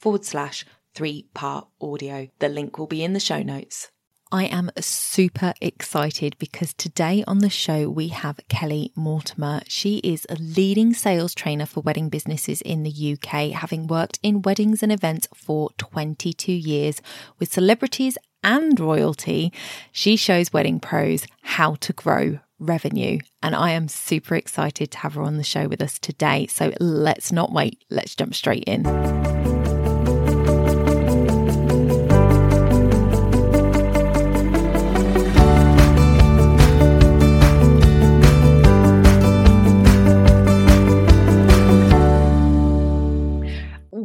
forward slash three part audio. The link will be in the show notes. I am super excited because today on the show we have Kelly Mortimer. She is a leading sales trainer for wedding businesses in the UK, having worked in weddings and events for 22 years with celebrities and royalty. She shows wedding pros how to grow revenue. And I am super excited to have her on the show with us today. So let's not wait, let's jump straight in.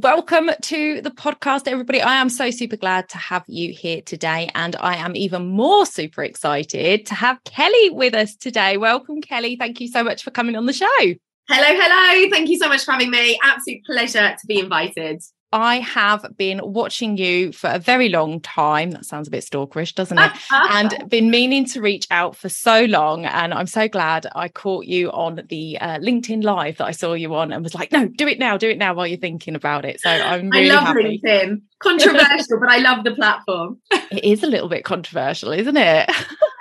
Welcome to the podcast, everybody. I am so super glad to have you here today. And I am even more super excited to have Kelly with us today. Welcome, Kelly. Thank you so much for coming on the show. Hello, hello. Thank you so much for having me. Absolute pleasure to be invited. I have been watching you for a very long time. That sounds a bit stalkerish, doesn't it? and been meaning to reach out for so long. And I'm so glad I caught you on the uh, LinkedIn Live that I saw you on and was like, no, do it now, do it now while you're thinking about it. So I'm really I love happy. LinkedIn. Controversial, but I love the platform. it is a little bit controversial, isn't it?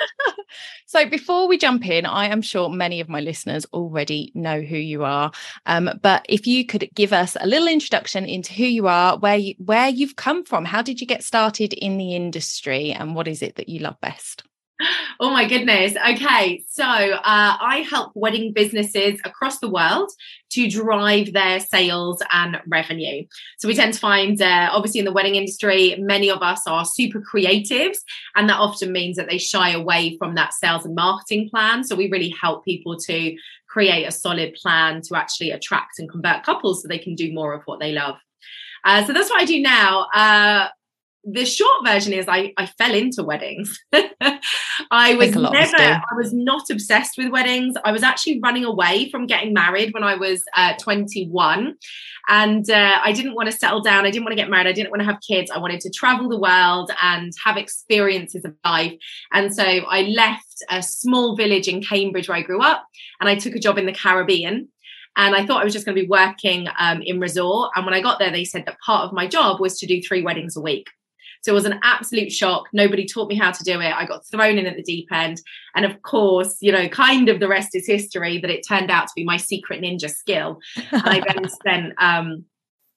So, before we jump in, I am sure many of my listeners already know who you are. Um, but if you could give us a little introduction into who you are, where you, where you've come from, how did you get started in the industry, and what is it that you love best? Oh my goodness. Okay. So uh, I help wedding businesses across the world to drive their sales and revenue. So we tend to find, uh, obviously, in the wedding industry, many of us are super creatives, and that often means that they shy away from that sales and marketing plan. So we really help people to create a solid plan to actually attract and convert couples so they can do more of what they love. Uh, so that's what I do now. Uh, the short version is I, I fell into weddings. I was never, I was not obsessed with weddings. I was actually running away from getting married when I was uh, 21. And uh, I didn't want to settle down. I didn't want to get married. I didn't want to have kids. I wanted to travel the world and have experiences of life. And so I left a small village in Cambridge where I grew up and I took a job in the Caribbean. And I thought I was just going to be working um, in resort. And when I got there, they said that part of my job was to do three weddings a week. So it was an absolute shock. Nobody taught me how to do it. I got thrown in at the deep end. And of course, you know, kind of the rest is history that it turned out to be my secret ninja skill. And I then spent, um,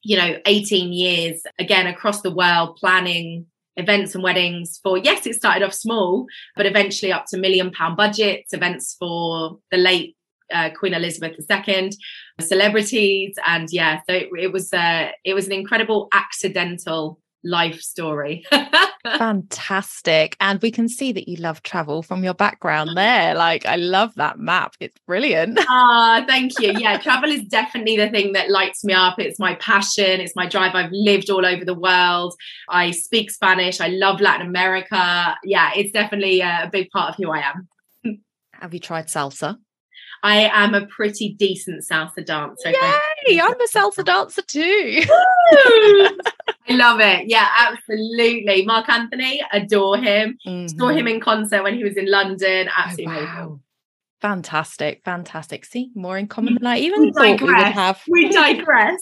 you know, 18 years again across the world planning events and weddings for yes it started off small but eventually up to million pound budgets events for the late uh, Queen Elizabeth II, celebrities, and yeah, so it, it was uh, it was an incredible accidental life story. Fantastic. And we can see that you love travel from your background there. Like, I love that map. It's brilliant. Ah, thank you. Yeah, travel is definitely the thing that lights me up. It's my passion, it's my drive. I've lived all over the world. I speak Spanish. I love Latin America. Yeah, it's definitely a big part of who I am. Have you tried salsa? I am a pretty decent salsa dancer. Yay! I'm a salsa dancer too. I love it. Yeah, absolutely. Marc Anthony, adore him. Mm-hmm. Saw him in concert when he was in London. Absolutely. Oh, wow. Fantastic, fantastic. See, more in common than I even we thought we would have. We digress.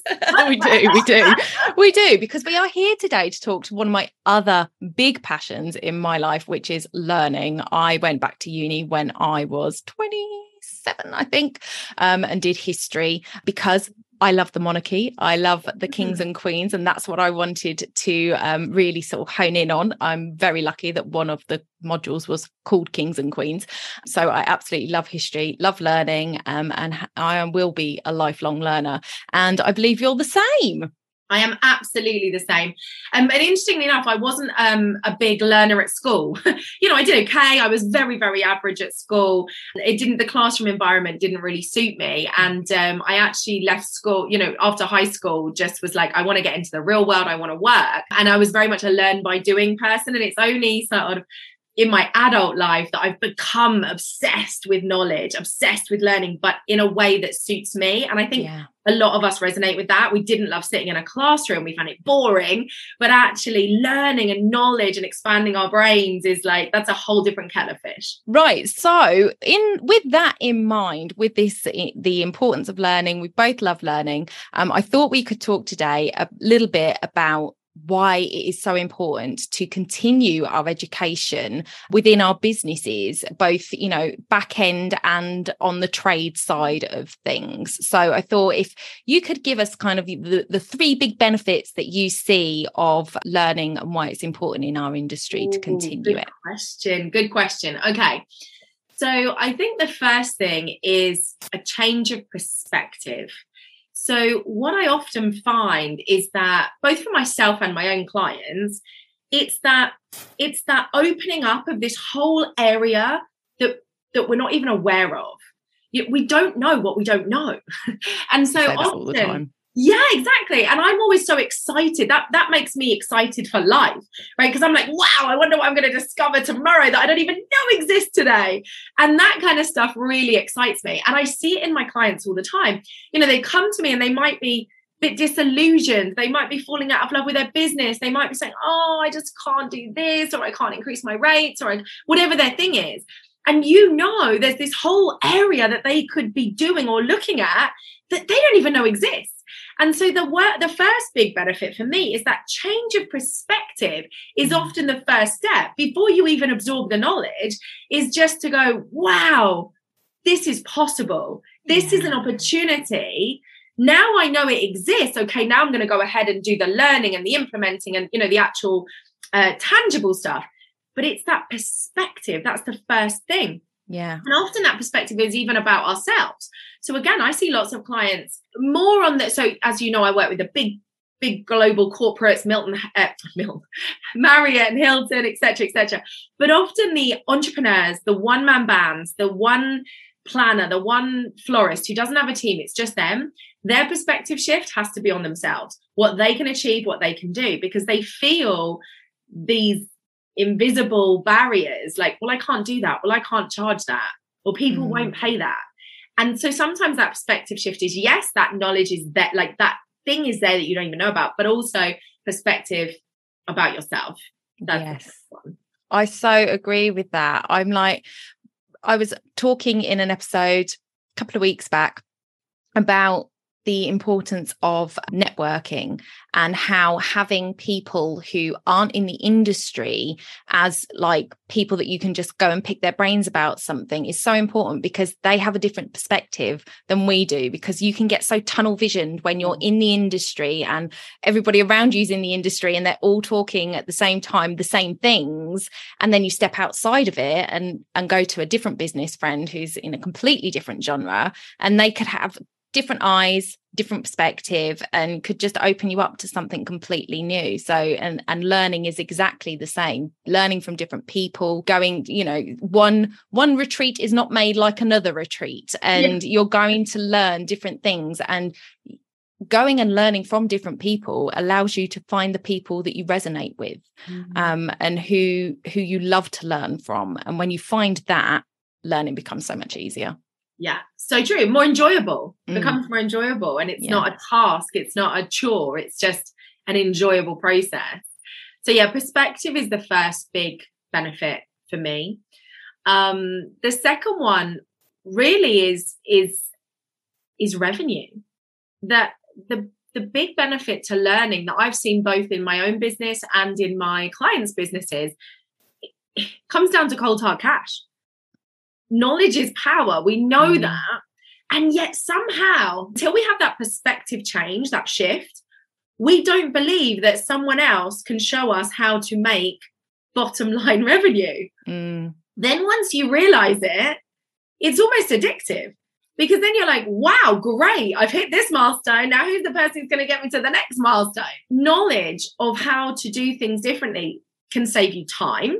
we do, we do, we do, because we are here today to talk to one of my other big passions in my life, which is learning. I went back to uni when I was 27, I think, um, and did history because I love the monarchy. I love the kings mm-hmm. and queens, and that's what I wanted to um, really sort of hone in on. I'm very lucky that one of the modules was called Kings and Queens. So I absolutely love history, love learning, um, and I will be a lifelong learner. And I believe you're the same. I am absolutely the same. Um, and interestingly enough, I wasn't um, a big learner at school. you know, I did okay. I was very, very average at school. It didn't, the classroom environment didn't really suit me. And um, I actually left school, you know, after high school, just was like, I want to get into the real world. I want to work. And I was very much a learn by doing person. And it's only sort of in my adult life that I've become obsessed with knowledge, obsessed with learning, but in a way that suits me. And I think yeah. a lot of us resonate with that. We didn't love sitting in a classroom, we found it boring, but actually learning and knowledge and expanding our brains is like that's a whole different kettle of fish. Right. So, in with that in mind, with this the importance of learning, we both love learning. Um, I thought we could talk today a little bit about why it is so important to continue our education within our businesses both you know back end and on the trade side of things. So i thought if you could give us kind of the, the three big benefits that you see of learning and why it's important in our industry Ooh, to continue good it. question good question. Okay so i think the first thing is a change of perspective so, what I often find is that both for myself and my own clients, it's that it's that opening up of this whole area that that we're not even aware of. We don't know what we don't know, and so often yeah, exactly. And I'm always so excited. That that makes me excited for life, right? Because I'm like, wow, I wonder what I'm going to discover tomorrow that I don't even know exists today. And that kind of stuff really excites me. And I see it in my clients all the time. You know, they come to me and they might be a bit disillusioned. They might be falling out of love with their business. They might be saying, oh, I just can't do this, or I can't increase my rates, or whatever their thing is. And you know, there's this whole area that they could be doing or looking at that they don't even know exists. And so the work, the first big benefit for me is that change of perspective is mm. often the first step before you even absorb the knowledge, is just to go, wow, this is possible. This yeah. is an opportunity. Now I know it exists. Okay, now I'm going to go ahead and do the learning and the implementing and you know the actual uh, tangible stuff. But it's that perspective. That's the first thing. Yeah. And often that perspective is even about ourselves. So again, I see lots of clients more on that. So as you know, I work with the big, big global corporates, Milton, uh, Milton, Marriott and Hilton, etc., etc. But often the entrepreneurs, the one man bands, the one planner, the one florist who doesn't have a team, it's just them. Their perspective shift has to be on themselves, what they can achieve, what they can do, because they feel these invisible barriers like well i can't do that well i can't charge that or people mm. won't pay that and so sometimes that perspective shift is yes that knowledge is that like that thing is there that you don't even know about but also perspective about yourself. That's yes. i so agree with that. I'm like i was talking in an episode a couple of weeks back about the importance of networking and how having people who aren't in the industry as like people that you can just go and pick their brains about something is so important because they have a different perspective than we do because you can get so tunnel visioned when you're in the industry and everybody around you is in the industry and they're all talking at the same time the same things and then you step outside of it and and go to a different business friend who's in a completely different genre and they could have different eyes different perspective and could just open you up to something completely new. So and and learning is exactly the same. Learning from different people going you know one one retreat is not made like another retreat and yeah. you're going to learn different things. And going and learning from different people allows you to find the people that you resonate with mm-hmm. um, and who who you love to learn from. And when you find that learning becomes so much easier yeah, so true. More enjoyable. Mm. Becomes more enjoyable. And it's yeah. not a task, it's not a chore, it's just an enjoyable process. So yeah, perspective is the first big benefit for me. Um, the second one really is is is revenue. That the the big benefit to learning that I've seen both in my own business and in my clients' businesses comes down to cold hard cash knowledge is power. We know mm. that. And yet, somehow, until we have that perspective change, that shift, we don't believe that someone else can show us how to make bottom line revenue. Mm. Then, once you realize it, it's almost addictive. because then you're like, wow, great, I've hit this milestone. Now, who's the person who's going to get me to the next milestone? Knowledge of how to do things differently can save you time,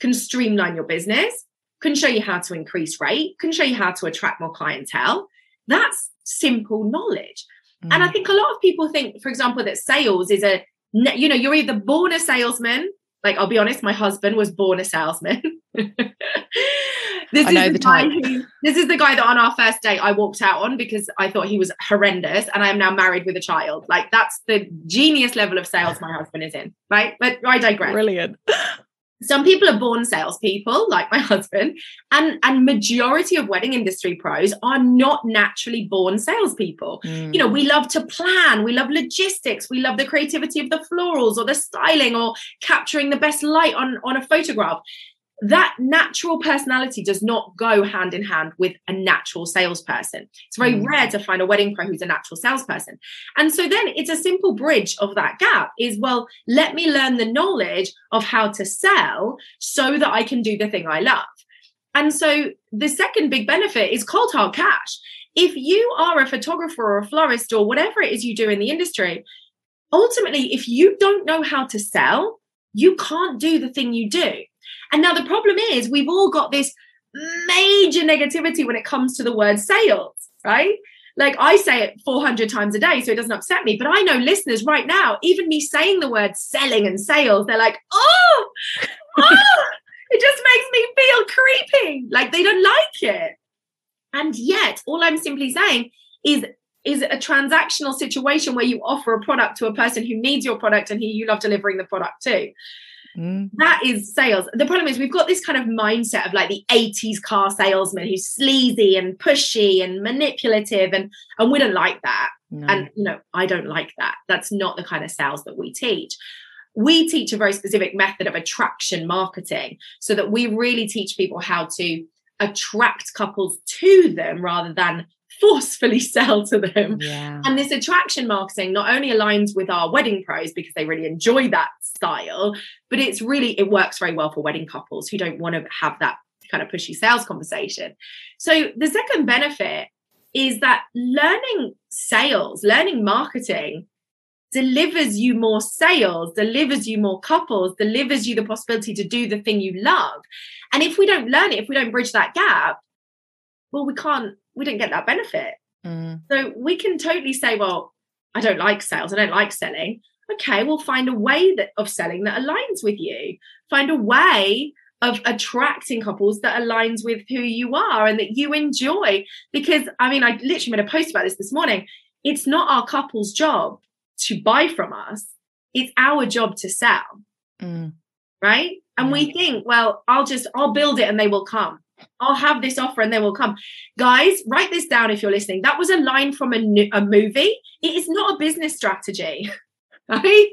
can streamline your business, can show you how to increase rate, can show you how to attract more clientele. That's simple knowledge. Mm. And I mm. think a lot of people think, for example, that sales is a, you know, you're either born a salesman like I'll be honest, my husband was born a salesman. this I know is the, the type. Who, this is the guy that on our first date I walked out on because I thought he was horrendous, and I am now married with a child. Like that's the genius level of sales my husband is in, right? But I digress. Brilliant some people are born salespeople, like my husband, and and majority of wedding industry pros are not naturally born salespeople. Mm. You know, we love to plan, we love logistics, we love the creativity of the florals or the styling or capturing the best light on on a photograph that natural personality does not go hand in hand with a natural salesperson. It's very mm. rare to find a wedding pro who's a natural salesperson. And so then it's a simple bridge of that gap is well, let me learn the knowledge of how to sell so that I can do the thing I love. And so the second big benefit is cold hard cash. If you are a photographer or a florist or whatever it is you do in the industry, ultimately, if you don't know how to sell, you can't do the thing you do. And now the problem is we've all got this major negativity when it comes to the word sales, right? Like I say it 400 times a day, so it doesn't upset me. But I know listeners right now, even me saying the word selling and sales, they're like, oh, oh, it just makes me feel creepy. Like they don't like it. And yet, all I'm simply saying is is a transactional situation where you offer a product to a person who needs your product and who you love delivering the product to. Mm. That is sales. The problem is we've got this kind of mindset of like the 80s car salesman who's sleazy and pushy and manipulative and and we don't like that. No. And you know, I don't like that. That's not the kind of sales that we teach. We teach a very specific method of attraction marketing so that we really teach people how to attract couples to them rather than forcefully sell to them. Yeah. And this attraction marketing not only aligns with our wedding pros because they really enjoy that style, but it's really, it works very well for wedding couples who don't want to have that kind of pushy sales conversation. So the second benefit is that learning sales, learning marketing delivers you more sales, delivers you more couples, delivers you the possibility to do the thing you love. And if we don't learn it, if we don't bridge that gap, well, we can't we didn't get that benefit. Mm. So we can totally say, well, I don't like sales, I don't like selling. Okay, we'll find a way that, of selling that aligns with you. Find a way of attracting couples that aligns with who you are and that you enjoy. Because I mean, I literally made a post about this this morning. It's not our couple's job to buy from us, it's our job to sell. Mm. Right. And mm. we think, well, I'll just, I'll build it and they will come. I'll have this offer and they will come. Guys, write this down if you're listening. That was a line from a, a movie. It is not a business strategy. Right?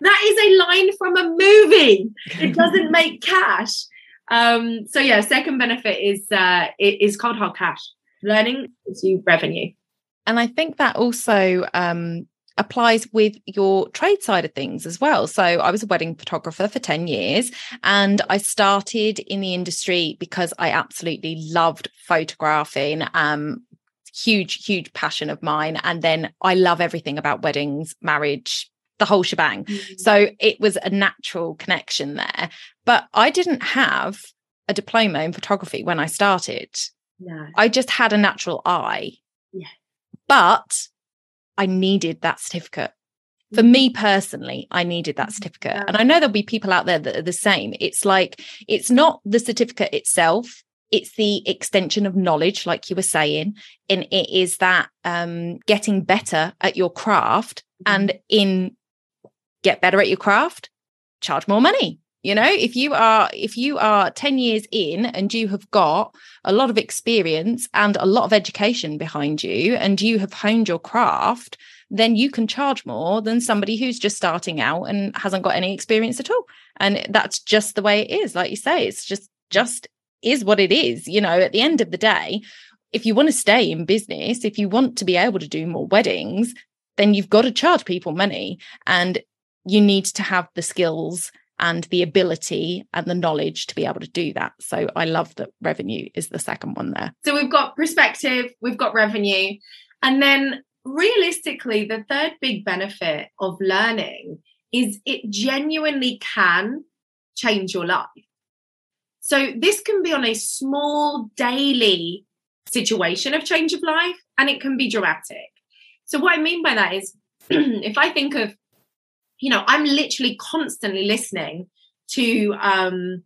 That is a line from a movie. It doesn't make cash. Um, so yeah, second benefit is uh is cold hard cash. Learning gives you revenue. And I think that also um applies with your trade side of things as well. So I was a wedding photographer for 10 years and I started in the industry because I absolutely loved photographing. Um huge huge passion of mine and then I love everything about weddings, marriage, the whole shebang. Mm-hmm. So it was a natural connection there. But I didn't have a diploma in photography when I started. No. I just had a natural eye. Yeah. But I needed that certificate. For me mm-hmm. personally, I needed that mm-hmm. certificate. Yeah. And I know there'll be people out there that are the same. It's like, it's not the certificate itself, it's the extension of knowledge, like you were saying. And it is that um, getting better at your craft mm-hmm. and in get better at your craft, charge more money you know if you are if you are 10 years in and you have got a lot of experience and a lot of education behind you and you have honed your craft then you can charge more than somebody who's just starting out and hasn't got any experience at all. And that's just the way it is. Like you say it's just just is what it is you know at the end of the day if you want to stay in business if you want to be able to do more weddings then you've got to charge people money and you need to have the skills and the ability and the knowledge to be able to do that. So I love that revenue is the second one there. So we've got perspective, we've got revenue. And then realistically, the third big benefit of learning is it genuinely can change your life. So this can be on a small daily situation of change of life and it can be dramatic. So what I mean by that is if I think of you know, I'm literally constantly listening to um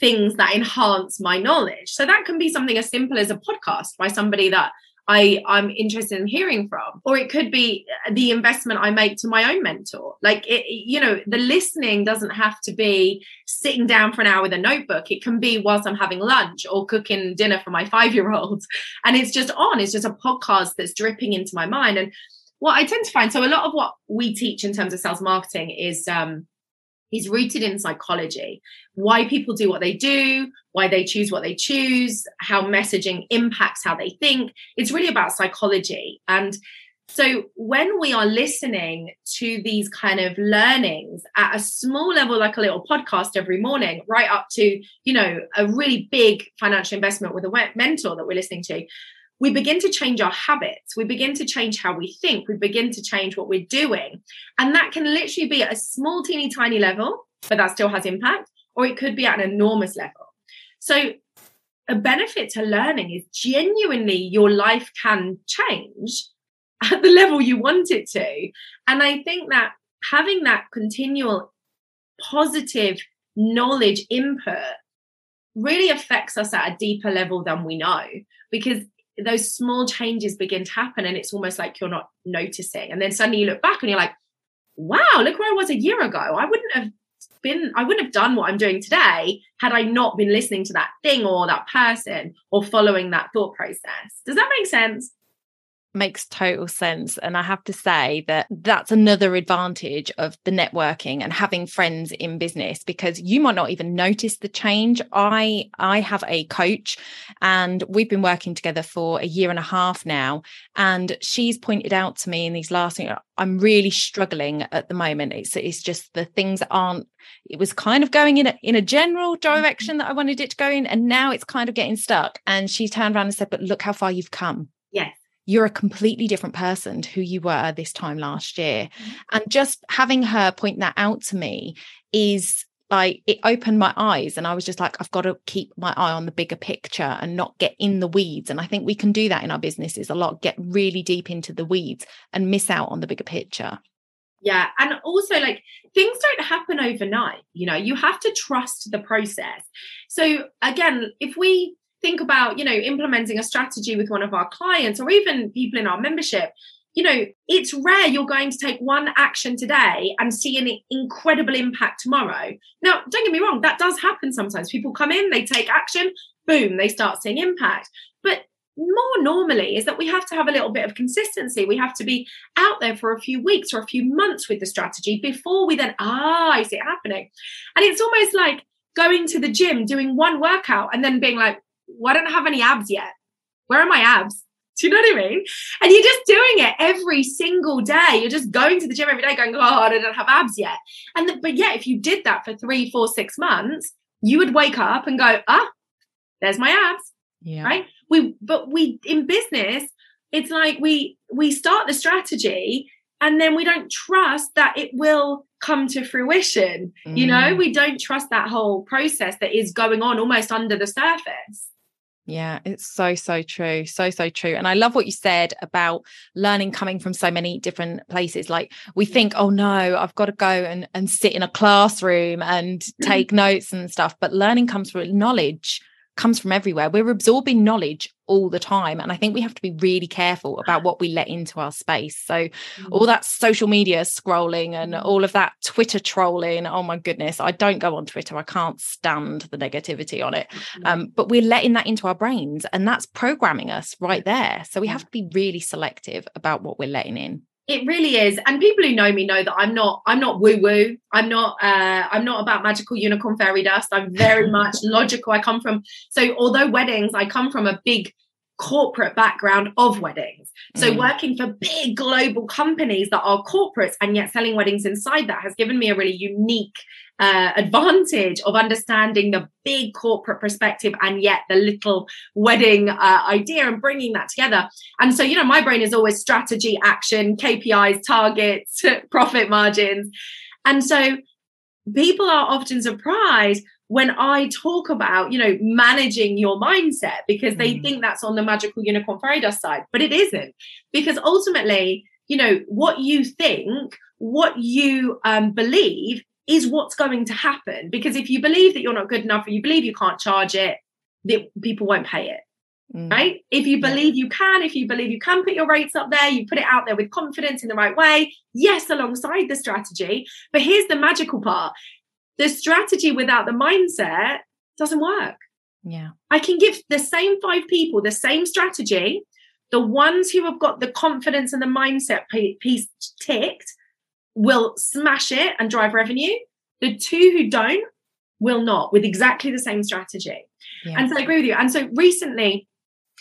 things that enhance my knowledge. So that can be something as simple as a podcast by somebody that I I'm interested in hearing from or it could be the investment I make to my own mentor. Like it you know the listening doesn't have to be sitting down for an hour with a notebook. It can be whilst I'm having lunch or cooking dinner for my 5 year old and it's just on. It's just a podcast that's dripping into my mind. And what I tend to find so a lot of what we teach in terms of sales marketing is um is rooted in psychology. Why people do what they do why they choose what they choose how messaging impacts how they think. It's really about psychology. And so when we are listening to these kind of learnings at a small level like a little podcast every morning right up to you know a really big financial investment with a mentor that we're listening to we begin to change our habits. We begin to change how we think. We begin to change what we're doing. And that can literally be at a small, teeny tiny level, but that still has impact, or it could be at an enormous level. So, a benefit to learning is genuinely your life can change at the level you want it to. And I think that having that continual positive knowledge input really affects us at a deeper level than we know because those small changes begin to happen and it's almost like you're not noticing. And then suddenly you look back and you're like wow look where i was a year ago. I wouldn't have been i wouldn't have done what i'm doing today had i not been listening to that thing or that person or following that thought process. Does that make sense makes total sense. And i have to say that that's another advantage of the networking and having friends in business because you might not even notice the change. I i have a coach and we've been working together for a year and a half now and she's pointed out to me in these last i'm really struggling at the moment. It's it's just the things aren't it was kind of going in a, in a general mm-hmm. direction that i wanted it to go in and now it's kind of getting stuck. And she turned around and said but look how far you've come. Yes you're a completely different person to who you were this time last year. Mm-hmm. And just having her point that out to me is like it opened my eyes and I was just like, I've got to keep my eye on the bigger picture and not get in the weeds. And I think we can do that in our businesses a lot, get really deep into the weeds and miss out on the bigger picture. Yeah. And also, like, things don't happen overnight. You know, you have to trust the process. So, again, if we think about you know implementing a strategy with one of our clients or even people in our membership you know it's rare you're going to take one action today and see an incredible impact tomorrow now don't get me wrong that does happen sometimes people come in they take action boom they start seeing impact but more normally is that we have to have a little bit of consistency. We have to be out there for a few weeks or a few months with the strategy before we then, ah, I see it happening. And it's almost like going to the gym, doing one workout, and then being like, I don't I have any abs yet. Where are my abs? Do you know what I mean? And you're just doing it every single day. You're just going to the gym every day, going, "Oh, I don't have abs yet." And the, but yeah, if you did that for three, four, six months, you would wake up and go, "Ah, there's my abs." Yeah. Right. We, but we in business, it's like we we start the strategy and then we don't trust that it will come to fruition. Mm. You know, mm. we don't trust that whole process that is going on almost under the surface. Yeah, it's so, so true. So, so true. And I love what you said about learning coming from so many different places. Like we think, oh no, I've got to go and, and sit in a classroom and take notes and stuff. But learning comes from knowledge comes from everywhere. We're absorbing knowledge all the time. And I think we have to be really careful about what we let into our space. So, mm-hmm. all that social media scrolling and mm-hmm. all of that Twitter trolling, oh my goodness, I don't go on Twitter. I can't stand the negativity on it. Mm-hmm. Um, but we're letting that into our brains, and that's programming us right there. So, we have to be really selective about what we're letting in it really is and people who know me know that i'm not i'm not woo woo i'm not uh i'm not about magical unicorn fairy dust i'm very much logical i come from so although weddings i come from a big corporate background of weddings. So, Mm. working for big global companies that are corporates and yet selling weddings inside that has given me a really unique uh, advantage of understanding the big corporate perspective and yet the little wedding uh, idea and bringing that together. And so, you know, my brain is always strategy, action, KPIs, targets, profit margins. And so, people are often surprised when I talk about, you know, managing your mindset because they Mm. think that's on the magical unicorn fairy dust side, but it isn't. Because ultimately, you know, what you think, what you um, believe is what's going to happen. Because if you believe that you're not good enough or you believe you can't charge it, that people won't pay it Mm. right? If you believe you can, if you believe you can put your rates up there, you put it out there with confidence in the right way, yes, alongside the strategy. But here's the magical part the strategy without the mindset doesn't work. Yeah. I can give the same five people the same strategy. The ones who have got the confidence and the mindset piece ticked will smash it and drive revenue. The two who don't will not with exactly the same strategy. Yeah. And so I agree with you. And so recently,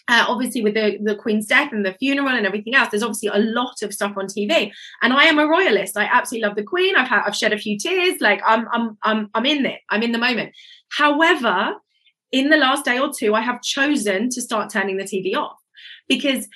uh, obviously with the, the Queen's death and the funeral and everything else, there's obviously a lot of stuff on TV. And I am a royalist. I absolutely love the Queen. I've had I've shed a few tears. Like I'm I'm I'm I'm in it. I'm in the moment. However, in the last day or two, I have chosen to start turning the TV off because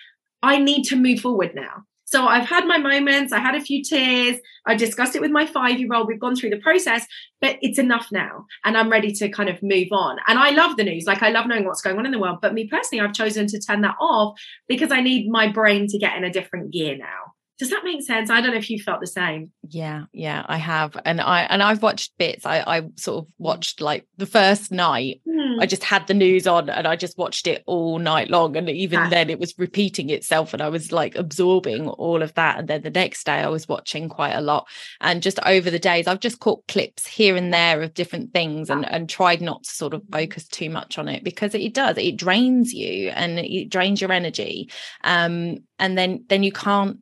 I need to move forward now. So I've had my moments, I had a few tears, I discussed it with my five year old, we've gone through the process, but it's enough now. And I'm ready to kind of move on. And I love the news, like I love knowing what's going on in the world. But me personally, I've chosen to turn that off because I need my brain to get in a different gear now. Does that make sense? I don't know if you felt the same. Yeah, yeah, I have, and I and I've watched bits. I I sort of watched like the first night. Hmm. I just had the news on, and I just watched it all night long. And even Yeah. then, it was repeating itself, and I was like absorbing all of that. And then the next day, I was watching quite a lot. And just over the days, I've just caught clips here and there of different things, and and tried not to sort of focus too much on it because it does. It drains you, and it drains your energy. Um, and then then you can't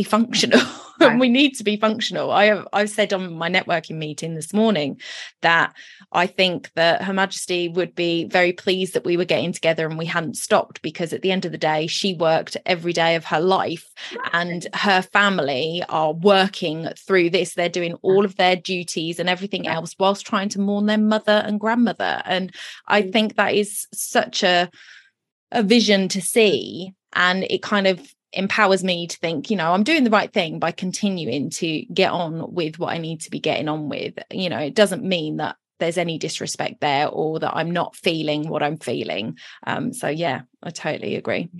be functional. And we need to be functional. I have i've said on my networking meeting this morning that i think that her majesty would be very pleased that we were getting together and we hadn't stopped because at the end of the day she worked every day of her life and her family are working through this. They're doing all of their duties and everything else whilst trying to mourn their mother and grandmother. And i Mm. think that is such a a vision to see. And it kind of empowers me to think you know i'm doing the right thing by continuing to get on with what i need to be getting on with. You know it doesn't mean that there's any disrespect there or that i'm not feeling what i'm feeling. Um so yeah i totally agree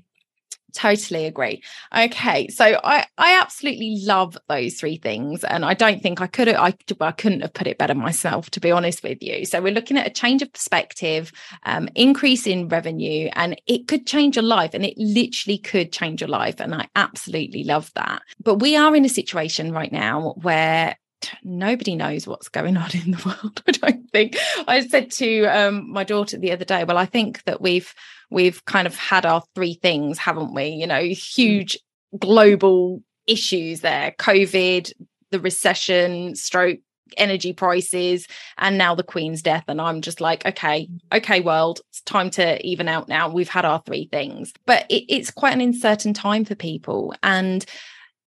totally agree. Okay so i i absolutely love those three things and i don't think i could have I, I couldn't have put it better myself to be honest with you. So we're looking at a change of perspective um, increase in revenue and it could change your life and it literally could change your life and i absolutely love that. But we are in a situation right now where nobody knows what's going on in the world i don't think. I said to um, my daughter the other day well i think that we've we've kind of had our three things haven't we? You know huge global issues there covid the recession stroke energy prices and now the queen's death. And i'm just like okay okay world it's time to even out now. We've had our three things. But it, it's quite an uncertain time for people. And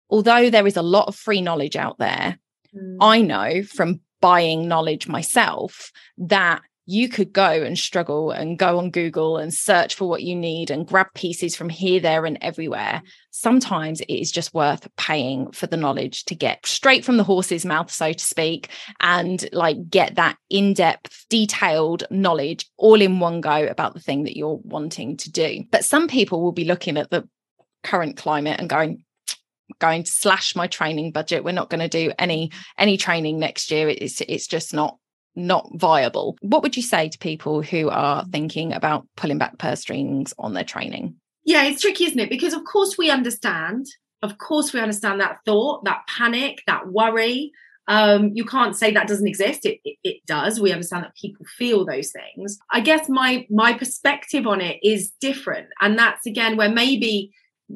although there is a lot of free knowledge out there Mm. I know from buying knowledge myself that you could go and struggle and go on Google and search for what you need and grab pieces from here, there, and everywhere. Sometimes it is just worth paying for the knowledge to get straight from the horse's mouth, so to speak, and like get that in depth, detailed knowledge all in one go about the thing that you're wanting to do. But some people will be looking at the current climate and going, going to slash my training budget we're not going to do any any training next year it's it's just not not viable what would you say to people who are thinking about pulling back purse strings on their training Yeah, it's tricky, isn't it? Because of course we understand. Of course we understand that thought, that panic, that worry. Um, you can't say that doesn't exist. It, it it does. We understand that people feel those things. I guess my my perspective on it is different, and that's again where maybe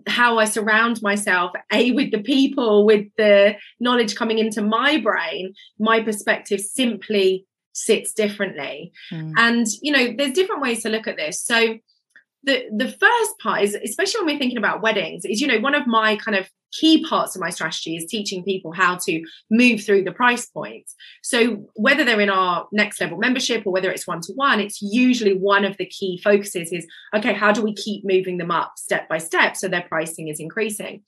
how I surround myself, a with the people, with the knowledge coming into my brain, my perspective simply sits differently. Mm. And, you know, there's different ways to look at this. So, the the first part is especially when we're thinking about weddings is you know one of my kind of key parts of my strategy is teaching people how to move through the price points. So whether they're in our next level membership or whether it's one to one it's usually one of the key focuses is okay how do we keep moving them up step by step so their pricing is increasing?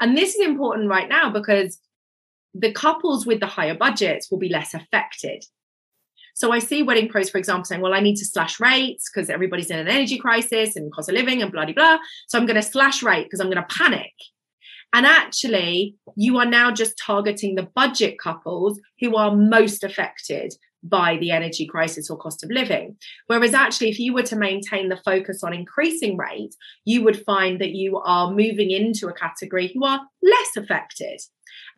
And this is important right now because the couples with the higher budgets will be less affected so I see wedding pros, for example, saying, well, I need to slash rates because everybody's in an energy crisis and cost of living and blah, blah, blah. So I'm going to slash rate because I'm going to panic. And actually, you are now just targeting the budget couples who are most affected by the energy crisis or cost of living. Whereas, actually, if you were to maintain the focus on increasing rate, you would find that you are moving into a category who are less affected.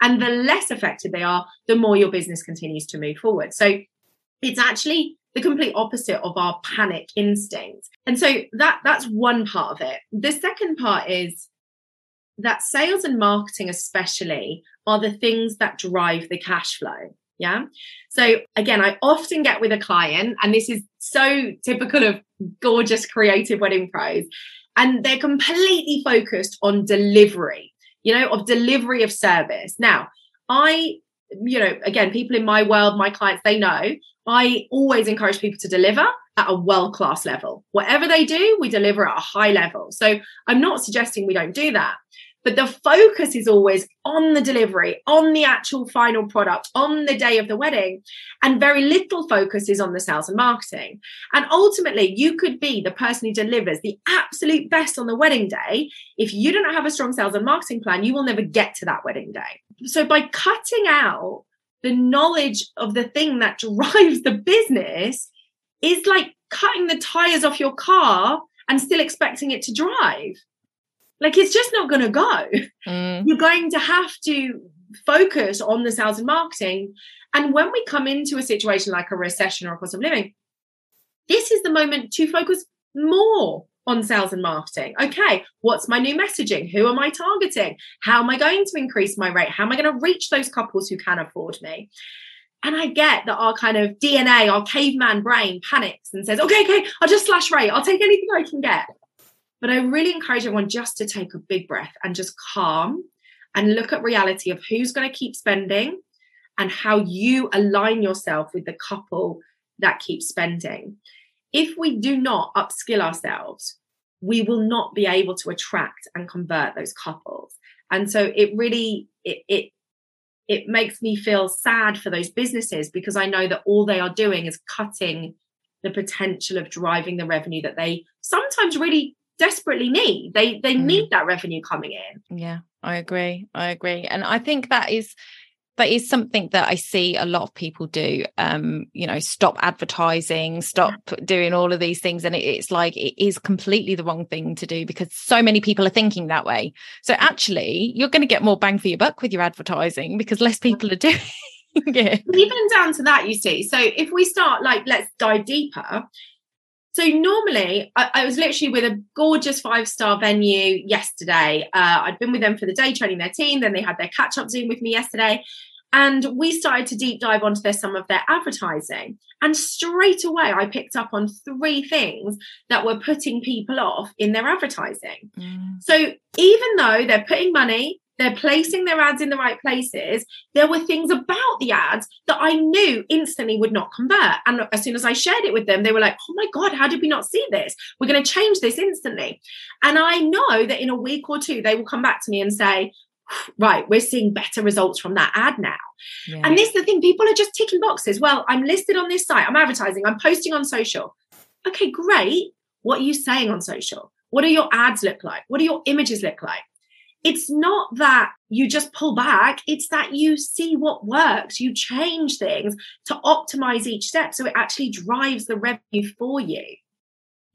And the less affected they are, the more your business continues to move forward. So, it's actually the complete opposite of our panic instinct. And so that that's one part of it. The second part is that sales and marketing especially are the things that drive the cash flow. Yeah. So again, I often get with a client, and this is so typical of gorgeous creative wedding pros, and they're completely focused on delivery, you know, of delivery of service. Now, I, you know, again, people in my world, my clients, they know I always encourage people to deliver at a world class level. Whatever they do, we deliver at a high level. So I'm not suggesting we don't do that. But the focus is always on the delivery, on the actual final product, on the day of the wedding. And very little focus is on the sales and marketing. And ultimately, you could be the person who delivers the absolute best on the wedding day. If you don't have a strong sales and marketing plan, you will never get to that wedding day. So by cutting out the knowledge of the thing that drives the business is like cutting the tires off your car and still expecting it to drive. Like it's just not going to go. Mm. You're going to have to focus on the sales and marketing. And when we come into a situation like a recession or a cost of living, this is the moment to focus more on sales and marketing. Okay, what's my new messaging? Who am I targeting? How am I going to increase my rate? How am I going to reach those couples who can afford me? And I get that our kind of DNA, our caveman brain panics and says, okay, okay, I'll just slash rate. I'll take anything I can get. But I really encourage everyone just to take a big breath and just calm and look at reality of who's going to keep spending and how you align yourself with the couple that keeps spending if we do not upskill ourselves, we will not be able to attract and convert those couples. And so it really it it it makes me feel sad for those businesses because I know that all they are doing is cutting the potential of driving the revenue that they sometimes really desperately need. They they mm. need that revenue coming in. Yeah, I agree. I agree. And I think that is that is something that I see a lot of people do. Um, you know, stop advertising, stop doing all of these things. And it, it's like it is completely the wrong thing to do because so many people are thinking that way. So actually, you're going to get more bang for your buck with your advertising because less people are doing it. Even down to that, you see. So if we start like, let's dive deeper. So normally, I, I, was literally with a gorgeous five star venue yesterday. Uh, I'd been with them for the day training their team. Then they had their catch up Zoom with me yesterday. And we started to deep dive onto their, some of their advertising. And straight away, I picked up on three things that were putting people off in their advertising. Mm. So even though they're putting money, they're placing their ads in the right places. There were things about the ads that I knew instantly would not convert. And as soon as I shared it with them, they were like, oh my God, how did we not see this? We're going to change this instantly. And I know that in a week or two, they will come back to me and say, right, we're seeing better results from that ad now. Yeah. And this is the thing, people are just ticking boxes. Well, I'm listed on this site, I'm advertising, I'm posting on social. Okay, great. What are you saying on social? What do your ads look like? What do your images look like? It's not that you just pull back, it's that you see what works. You change things to optimize each step so it actually drives the revenue for you.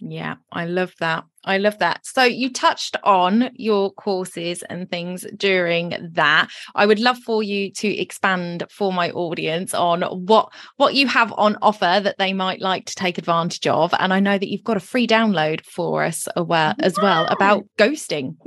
Yeah, I love that. I love that. So you touched on your courses and things during that. I would love for you to expand for my audience on what what you have on offer that they might like to take advantage of. And I know that you've got a free download for us as well, as well about ghosting.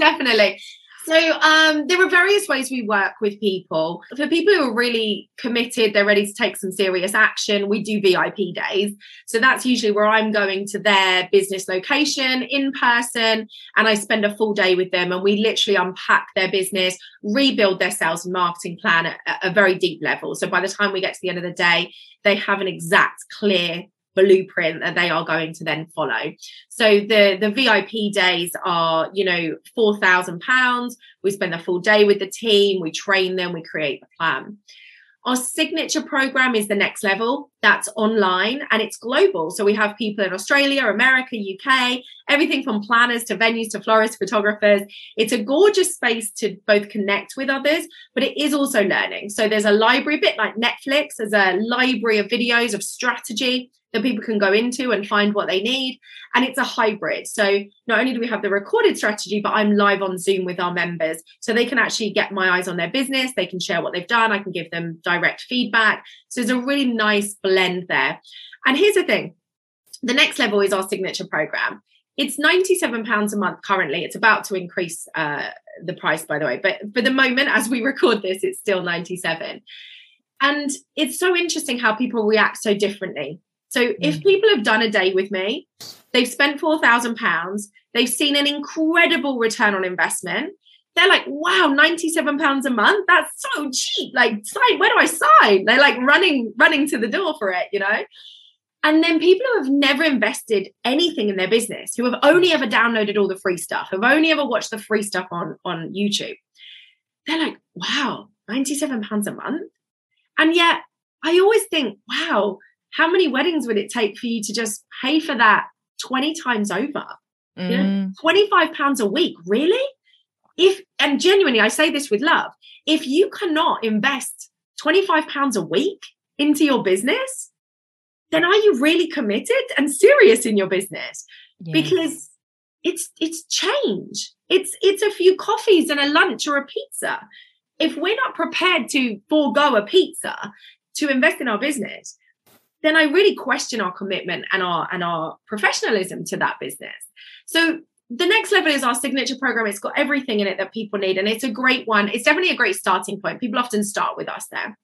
Definitely. So um, there are various ways we work with people. For people who are really committed, they're ready to take some serious action. We do VIP days. So that's usually where I'm going to their business location in person, and I spend a full day with them, and we literally unpack their business, rebuild their sales and marketing plan at a very deep level. So by the time we get to the end of the day, they have an exact, clear blueprint that they are going to then follow. So the the VIP days are, you know, four thousand pounds. We spend the full day with the team. We train them. We create the plan. Our signature program is the next level. That's online and it's global. So we have people in Australia, America, UK, everything from planners to venues to florists, photographers. It's a gorgeous space to both connect with others, but it is also learning. So there's a library, a bit like Netflix, there's a library of videos of strategy that people can go into and find what they need. And it's a hybrid. So not only do we have the recorded strategy, but I'm live on Zoom with our members. So they can actually get my eyes on their business. They can share what they've done. I can give them direct feedback. So there's a really nice blend there. And here's the thing the next level is our signature program. It's £97 a month currently. It's about to increase uh, the price, by the way. But for the moment, as we record this, it's still 97 and it's so interesting how people react so differently so mm. if people have done a day with me, they've spent £4,000, they've seen an incredible return on investment. They're like, wow, £97 a month? That's so cheap. Like, sign, where do I sign? They're like running, running to the door for it, you know? And then people who have never invested anything in their business, who have only ever downloaded all the free stuff, have only ever watched the free stuff on, on YouTube, they're like, wow, £97 a month? And yet I always think, wow, how many weddings would it take for you to just pay for that 20 times over? Mm. You know, mm. 25 pounds a week, really? If and genuinely, I say this with love, if you cannot invest 25 pounds a week into your business, then are you really committed and serious in your business? Yes. Because it's it's change. It's it's a few coffees and a lunch or a pizza. If we're not prepared to forego a pizza to invest in our business, then I really question our commitment and our and our professionalism to that business. So the next level is our signature program. It's got everything in it that people need, and it's a great one. It's definitely a great starting point. People often start with us there.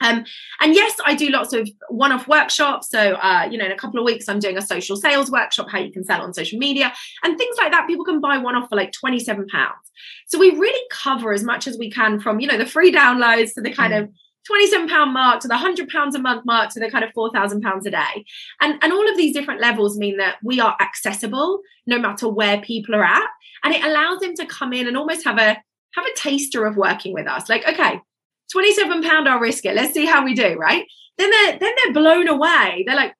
Um, and yes, I do lots of one-off workshops. So, uh, you know, in a couple of weeks, I'm doing a social sales workshop, how you can sell on social media and things like that. People can buy one-off for like 27 pounds. So we really cover as much as we can from, you know, the free downloads to the kind mm. of 27 pound mark to the 100 pounds a month mark to the kind of 4,000 pounds a day. And, and all of these different levels mean that we are accessible no matter where people are at. And it allows them to come in and almost have a, have a taster of working with us. Like, okay, 27 pound, I'll risk it. Let's see how we do. Right. Then they're, then they're blown away. They're like,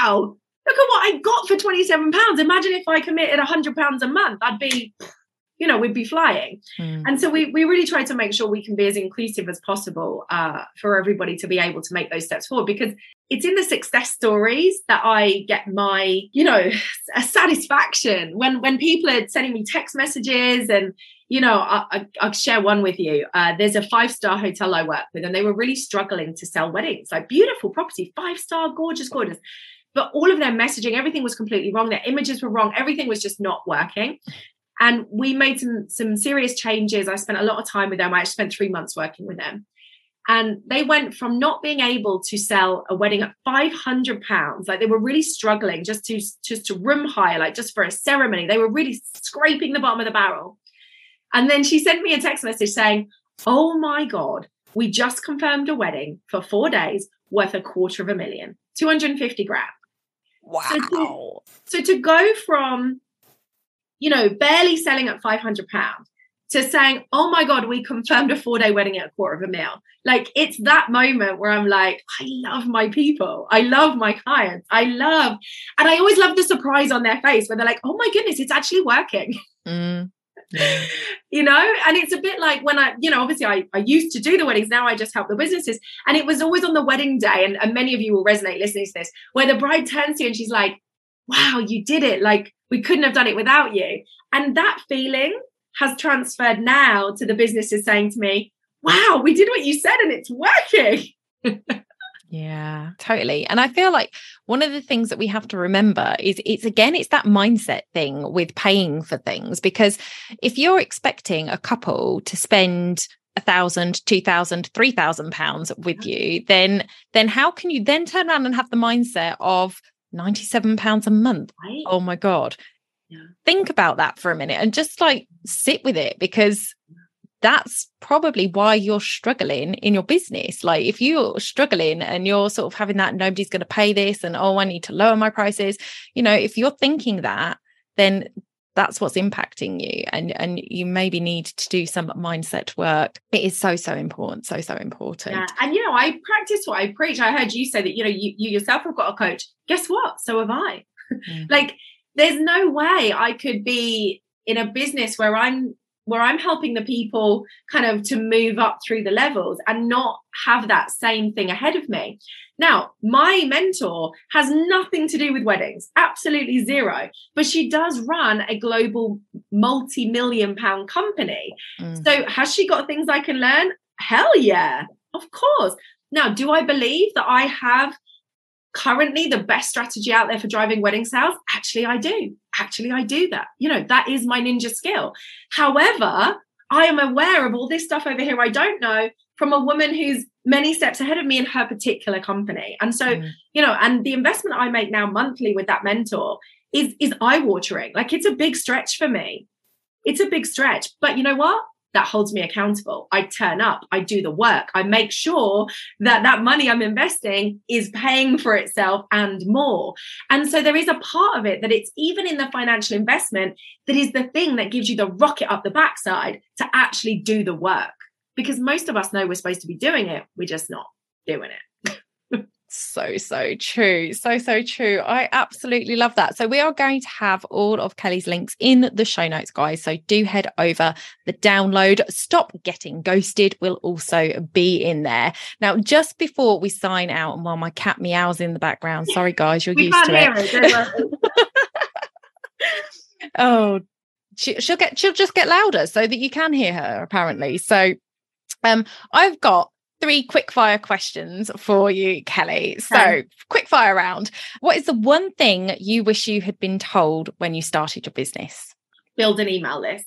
wow, look at what I got for 27 pounds. Imagine if I committed 100 pounds a month, I'd be you know we'd be flying. Mm. and so we, we really try to make sure we can be as inclusive as possible uh, for everybody to be able to make those steps forward because it's in the success stories that i get my you know a satisfaction. When when people are sending me text messages and you know I, will share one with you uh, there's a five star hotel i work with and they were really struggling to sell weddings like beautiful property five star gorgeous gorgeous. But all of their messaging everything was completely wrong their images were wrong everything was just not working and we made some some serious changes. I spent a lot of time with them. I spent three months working with them. And they went from not being able to sell a wedding at 500 pounds, like they were really struggling just to just to room hire, like just for a ceremony. They were really scraping the bottom of the barrel. And then she sent me a text message saying, Oh my God, we just confirmed a wedding for four days worth a quarter of a million, 250 grand. Wow. So to, so to go from you know, barely selling at 500 pounds to saying, oh my God, we confirmed a four day wedding at a quarter of a mil. Like it's that moment where I'm like, I love my people. I love my clients. I love, and I always love the surprise on their face where they're like, oh my goodness, it's actually working. Mm. you know and it's a bit like when i you know obviously I, I used to do the weddings now i just help the businesses and it was always on the wedding day and, and many of you will resonate listening to this where the bride turns to you and she's like wow you did it like we couldn't have done it without you. And that feeling has transferred now to the businesses saying to me, wow, we did what you said and it's working. Yeah, totally. And I feel like one of the things that we have to remember is it's again, it's that mindset thing with paying for things. Because if you're expecting a couple to spend a thousand, two thousand, three thousand pounds with you, then then how can you then turn around and have the mindset of 97 pounds a month? Right. Oh my God. Yeah. Think about that for a minute and just like sit with it because that's probably why you're struggling in your business. Like if you're struggling and you're sort of having that nobody's going to pay this and oh I need to lower my prices, you know, if you're thinking that, then that's what's impacting you and and you maybe need to do some mindset work. It is so so important, so so important. Yeah. And you know, I practice what I preach. I heard you say that, you know, you, you yourself have got a coach. Guess what? So have I. Mm. like there's no way I could be in a business where I'm where I'm helping the people kind of to move up through the levels and not have that same thing ahead of me. Now, my mentor has nothing to do with weddings, absolutely zero, but she does run a global multi million pound company. Mm. So, has she got things I can learn? Hell yeah, of course. Now, do I believe that I have currently the best strategy out there for driving wedding sales? Actually, I do. Actually, I do that. You know, that is my ninja skill. However, I am aware of all this stuff over here I don't know from a woman who's many steps ahead of me in her particular company. And so, Mm. you know, and the investment I make now monthly with that mentor is is eye-watering. Like it's a big stretch for me. It's a big stretch. But you know what? That holds me accountable. I turn up, I do the work, I make sure that that money I'm investing is paying for itself and more. And so there is a part of it that it's even in the financial investment that is the thing that gives you the rocket up the backside to actually do the work. Because most of us know we're supposed to be doing it, we're just not doing it. So, so true. So, so true. I absolutely love that. So, we are going to have all of Kelly's links in the show notes, guys. So, do head over the download. Stop getting ghosted will also be in there. Now, just before we sign out, and while my cat meows in the background, sorry, guys, you're used to it. it. oh she, she'll get she'll just get louder so that you can hear her apparently so um i've got three quick fire questions for you kelly so Okay. quick fire round what is the one thing you wish you had been told when you started your business Build an email list.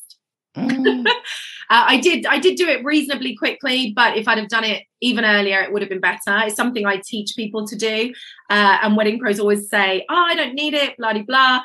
Mm, Uh, I did I did do it reasonably quickly, but if I'd have done it even earlier, it would have been better. It's something I teach people to do. Uh, and wedding pros always say, oh, I don't need it, blah, blah, blah.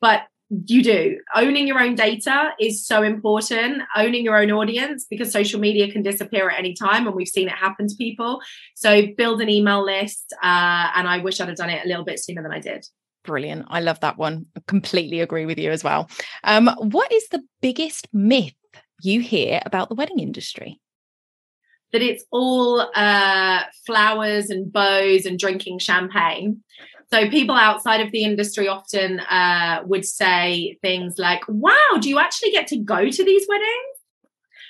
But you do. Owning your own data is so important. Owning your own audience because social media can disappear at any time, and we've seen it happen to people. So build an email list. Uh, and I wish I'd have done it a little bit sooner than I did. brilliant i love that one I completely agree with you as well um what is the biggest myth you hear about the wedding industry that it's all uh, flowers and bows and drinking champagne. So people outside of the industry often uh, would say things like, "Wow, do you actually get to go to these weddings?"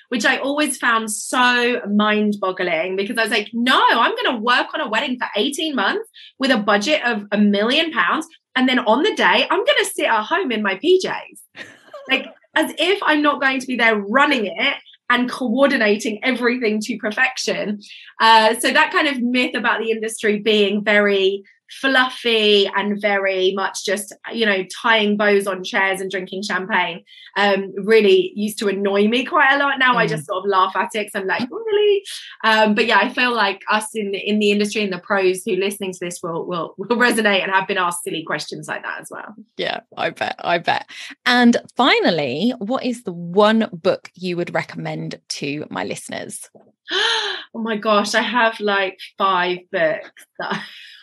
Which I always found so mind-boggling because I was like, "No, I'm going to work on a wedding for 18 months with a budget of a million pounds, and then on the day, I'm going to sit at home in my PJs." like as if I'm not going to be there running it and coordinating everything to perfection. Uh, so that kind of myth about the industry being very fluffy and very much just you know tying bows on chairs and drinking champagne um really used to annoy me quite a lot now i Mm. just sort of laugh at it because i'm like really um but yeah i feel like us in the in the industry and the pros who listening to this will will will resonate and have been asked silly questions like that as well Yeah, I bet. I bet. And finally, what is the one book you would recommend to my listeners? oh my gosh, I have like five books.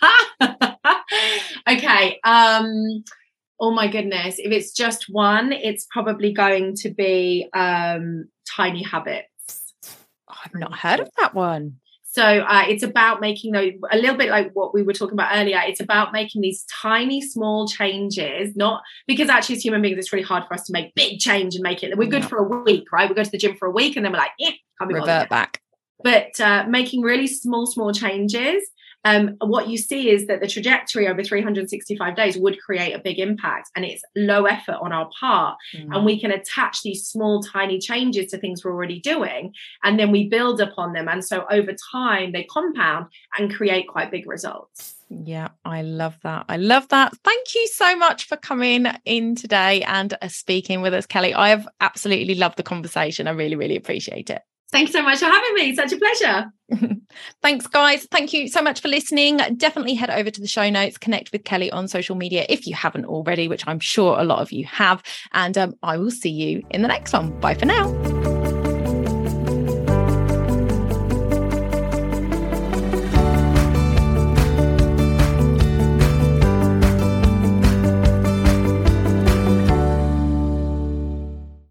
okay. Um oh my goodness. If it's just one, it's probably going to be um Tiny Habits. Oh, I've not heard of that one. So uh, it's about making those a little bit like what we were talking about earlier. It's about making these tiny, small changes. Not because actually, as human beings, it's really hard for us to make big change and make it. We're good Yeah. for a week, right? We go to the gym for a week, and then we're like, yeah, can't be bothered Revert back. but uh, making really small, small changes um, what you see is that the trajectory over 365 days would create a big impact and it's low effort on our part. Mm. And we can attach these small, tiny changes to things we're already doing. And then we build upon them. And so over time, they compound and create quite big results. Yeah, I love that. I love that. Thank you so much for coming in today and uh, speaking with us, Kelly. I have absolutely loved the conversation. I really, really appreciate it. Thanks so much for having me. Such a pleasure. Thanks, guys. Thank you so much for listening. Definitely head over to the show notes, connect with Kelly on social media if you haven't already, which I'm sure a lot of you have. And um, I will see you in the next one. Bye for now.